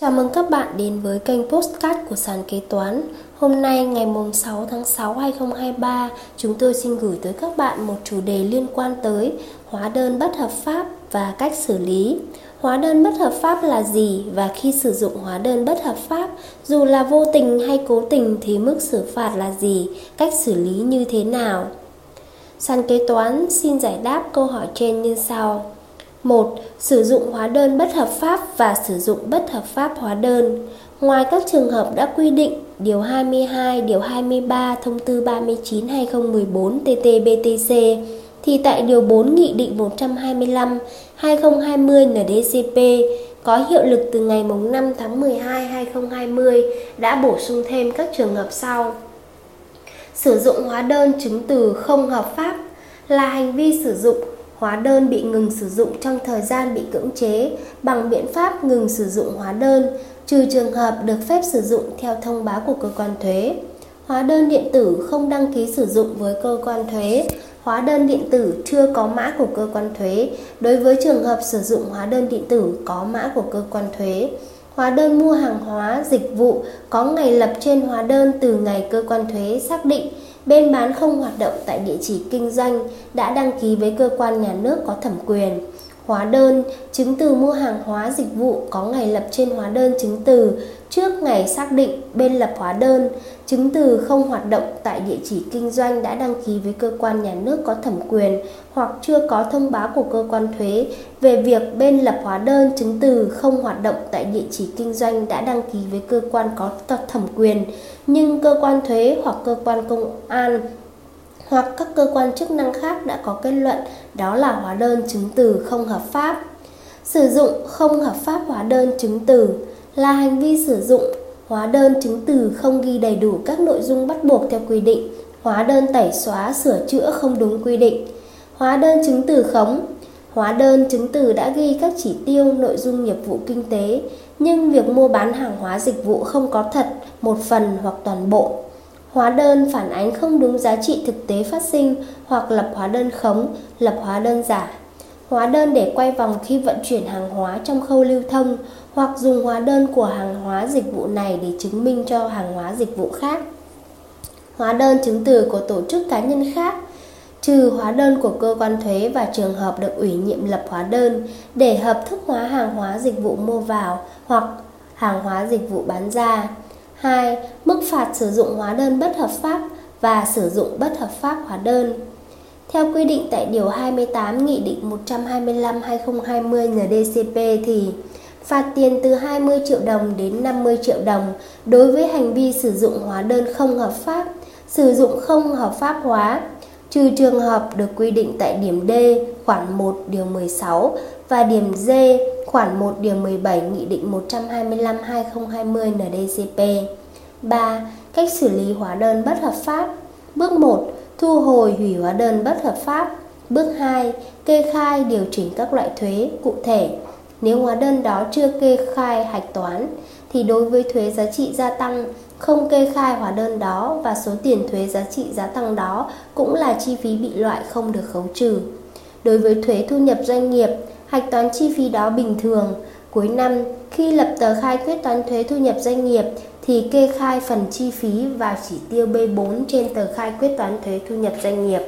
Chào mừng các bạn đến với kênh Postcard của sàn kế toán. Hôm nay ngày 6 tháng 6 2023, chúng tôi xin gửi tới các bạn một chủ đề liên quan tới hóa đơn bất hợp pháp và cách xử lý. Hóa đơn bất hợp pháp là gì và khi sử dụng hóa đơn bất hợp pháp, dù là vô tình hay cố tình thì mức xử phạt là gì, cách xử lý như thế nào? Sàn kế toán xin giải đáp câu hỏi trên như sau. 1. Sử dụng hóa đơn bất hợp pháp và sử dụng bất hợp pháp hóa đơn. Ngoài các trường hợp đã quy định Điều 22, Điều 23 Thông tư 39-2014 TT-BTC thì tại Điều 4 Nghị định 125 2020 NDCP có hiệu lực từ ngày 5 tháng 12 2020 đã bổ sung thêm các trường hợp sau. Sử dụng hóa đơn chứng từ không hợp pháp là hành vi sử dụng hóa đơn bị ngừng sử dụng trong thời gian bị cưỡng chế bằng biện pháp ngừng sử dụng hóa đơn, trừ trường hợp được phép sử dụng theo thông báo của cơ quan thuế. Hóa đơn điện tử không đăng ký sử dụng với cơ quan thuế, hóa đơn điện tử chưa có mã của cơ quan thuế đối với trường hợp sử dụng hóa đơn điện tử có mã của cơ quan thuế. Hóa đơn mua hàng hóa, dịch vụ có ngày lập trên hóa đơn từ ngày cơ quan thuế xác định bên bán không hoạt động tại địa chỉ kinh doanh đã đăng ký với cơ quan nhà nước có thẩm quyền. Hóa đơn, chứng từ mua hàng hóa dịch vụ có ngày lập trên hóa đơn chứng từ trước ngày xác định bên lập hóa đơn, chứng từ không hoạt động tại địa chỉ kinh doanh đã đăng ký với cơ quan nhà nước có thẩm quyền hoặc chưa có thông báo của cơ quan thuế về việc bên lập hóa đơn chứng từ không hoạt động tại địa chỉ kinh doanh đã đăng ký với cơ quan có thẩm quyền nhưng cơ quan thuế hoặc cơ quan công an hoặc các cơ quan chức năng khác đã có kết luận đó là hóa đơn chứng từ không hợp pháp. Sử dụng không hợp pháp hóa đơn chứng từ là hành vi sử dụng hóa đơn chứng từ không ghi đầy đủ các nội dung bắt buộc theo quy định, hóa đơn tẩy xóa sửa chữa không đúng quy định, hóa đơn chứng từ khống, hóa đơn chứng từ đã ghi các chỉ tiêu nội dung nghiệp vụ kinh tế nhưng việc mua bán hàng hóa dịch vụ không có thật, một phần hoặc toàn bộ. Hóa đơn phản ánh không đúng giá trị thực tế phát sinh hoặc lập hóa đơn khống, lập hóa đơn giả. Hóa đơn để quay vòng khi vận chuyển hàng hóa trong khâu lưu thông, hoặc dùng hóa đơn của hàng hóa dịch vụ này để chứng minh cho hàng hóa dịch vụ khác. Hóa đơn chứng từ của tổ chức cá nhân khác, trừ hóa đơn của cơ quan thuế và trường hợp được ủy nhiệm lập hóa đơn để hợp thức hóa hàng hóa dịch vụ mua vào hoặc hàng hóa dịch vụ bán ra. 2. Mức phạt sử dụng hóa đơn bất hợp pháp và sử dụng bất hợp pháp hóa đơn. Theo quy định tại Điều 28 Nghị định 125-2020 NDCP thì phạt tiền từ 20 triệu đồng đến 50 triệu đồng đối với hành vi sử dụng hóa đơn không hợp pháp, sử dụng không hợp pháp hóa, trừ trường hợp được quy định tại điểm D khoản 1 điều 16 và điểm D khoản 1 điều 17 Nghị định 125-2020 NDCP. 3. Cách xử lý hóa đơn bất hợp pháp Bước 1. Thu hồi hủy hóa đơn bất hợp pháp Bước 2. Kê khai điều chỉnh các loại thuế cụ thể Nếu hóa đơn đó chưa kê khai hạch toán thì đối với thuế giá trị gia tăng không kê khai hóa đơn đó và số tiền thuế giá trị gia tăng đó cũng là chi phí bị loại không được khấu trừ. Đối với thuế thu nhập doanh nghiệp, hạch toán chi phí đó bình thường. Cuối năm, khi lập tờ khai quyết toán thuế thu nhập doanh nghiệp thì kê khai phần chi phí và chỉ tiêu B4 trên tờ khai quyết toán thuế thu nhập doanh nghiệp.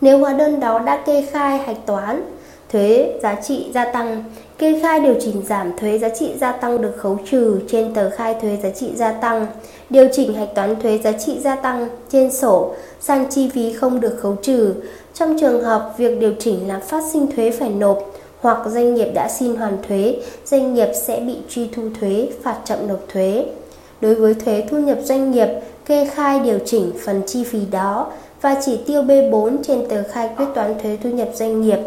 Nếu hóa đơn đó đã kê khai hạch toán, thuế giá trị gia tăng, kê khai điều chỉnh giảm thuế giá trị gia tăng được khấu trừ trên tờ khai thuế giá trị gia tăng, điều chỉnh hạch toán thuế giá trị gia tăng trên sổ sang chi phí không được khấu trừ. Trong trường hợp việc điều chỉnh làm phát sinh thuế phải nộp hoặc doanh nghiệp đã xin hoàn thuế, doanh nghiệp sẽ bị truy thu thuế, phạt chậm nộp thuế. Đối với thuế thu nhập doanh nghiệp, kê khai điều chỉnh phần chi phí đó và chỉ tiêu B4 trên tờ khai quyết toán thuế thu nhập doanh nghiệp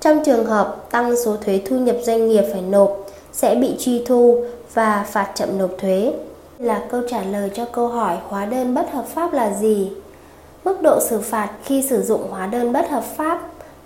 trong trường hợp tăng số thuế thu nhập doanh nghiệp phải nộp sẽ bị truy thu và phạt chậm nộp thuế. Là câu trả lời cho câu hỏi hóa đơn bất hợp pháp là gì? Mức độ xử phạt khi sử dụng hóa đơn bất hợp pháp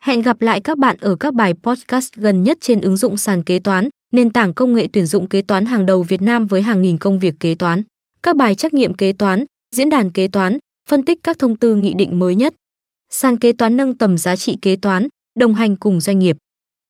Hẹn gặp lại các bạn ở các bài podcast gần nhất trên ứng dụng sàn kế toán, nền tảng công nghệ tuyển dụng kế toán hàng đầu Việt Nam với hàng nghìn công việc kế toán. Các bài trắc nghiệm kế toán, diễn đàn kế toán, phân tích các thông tư nghị định mới nhất. Sàn kế toán nâng tầm giá trị kế toán, đồng hành cùng doanh nghiệp.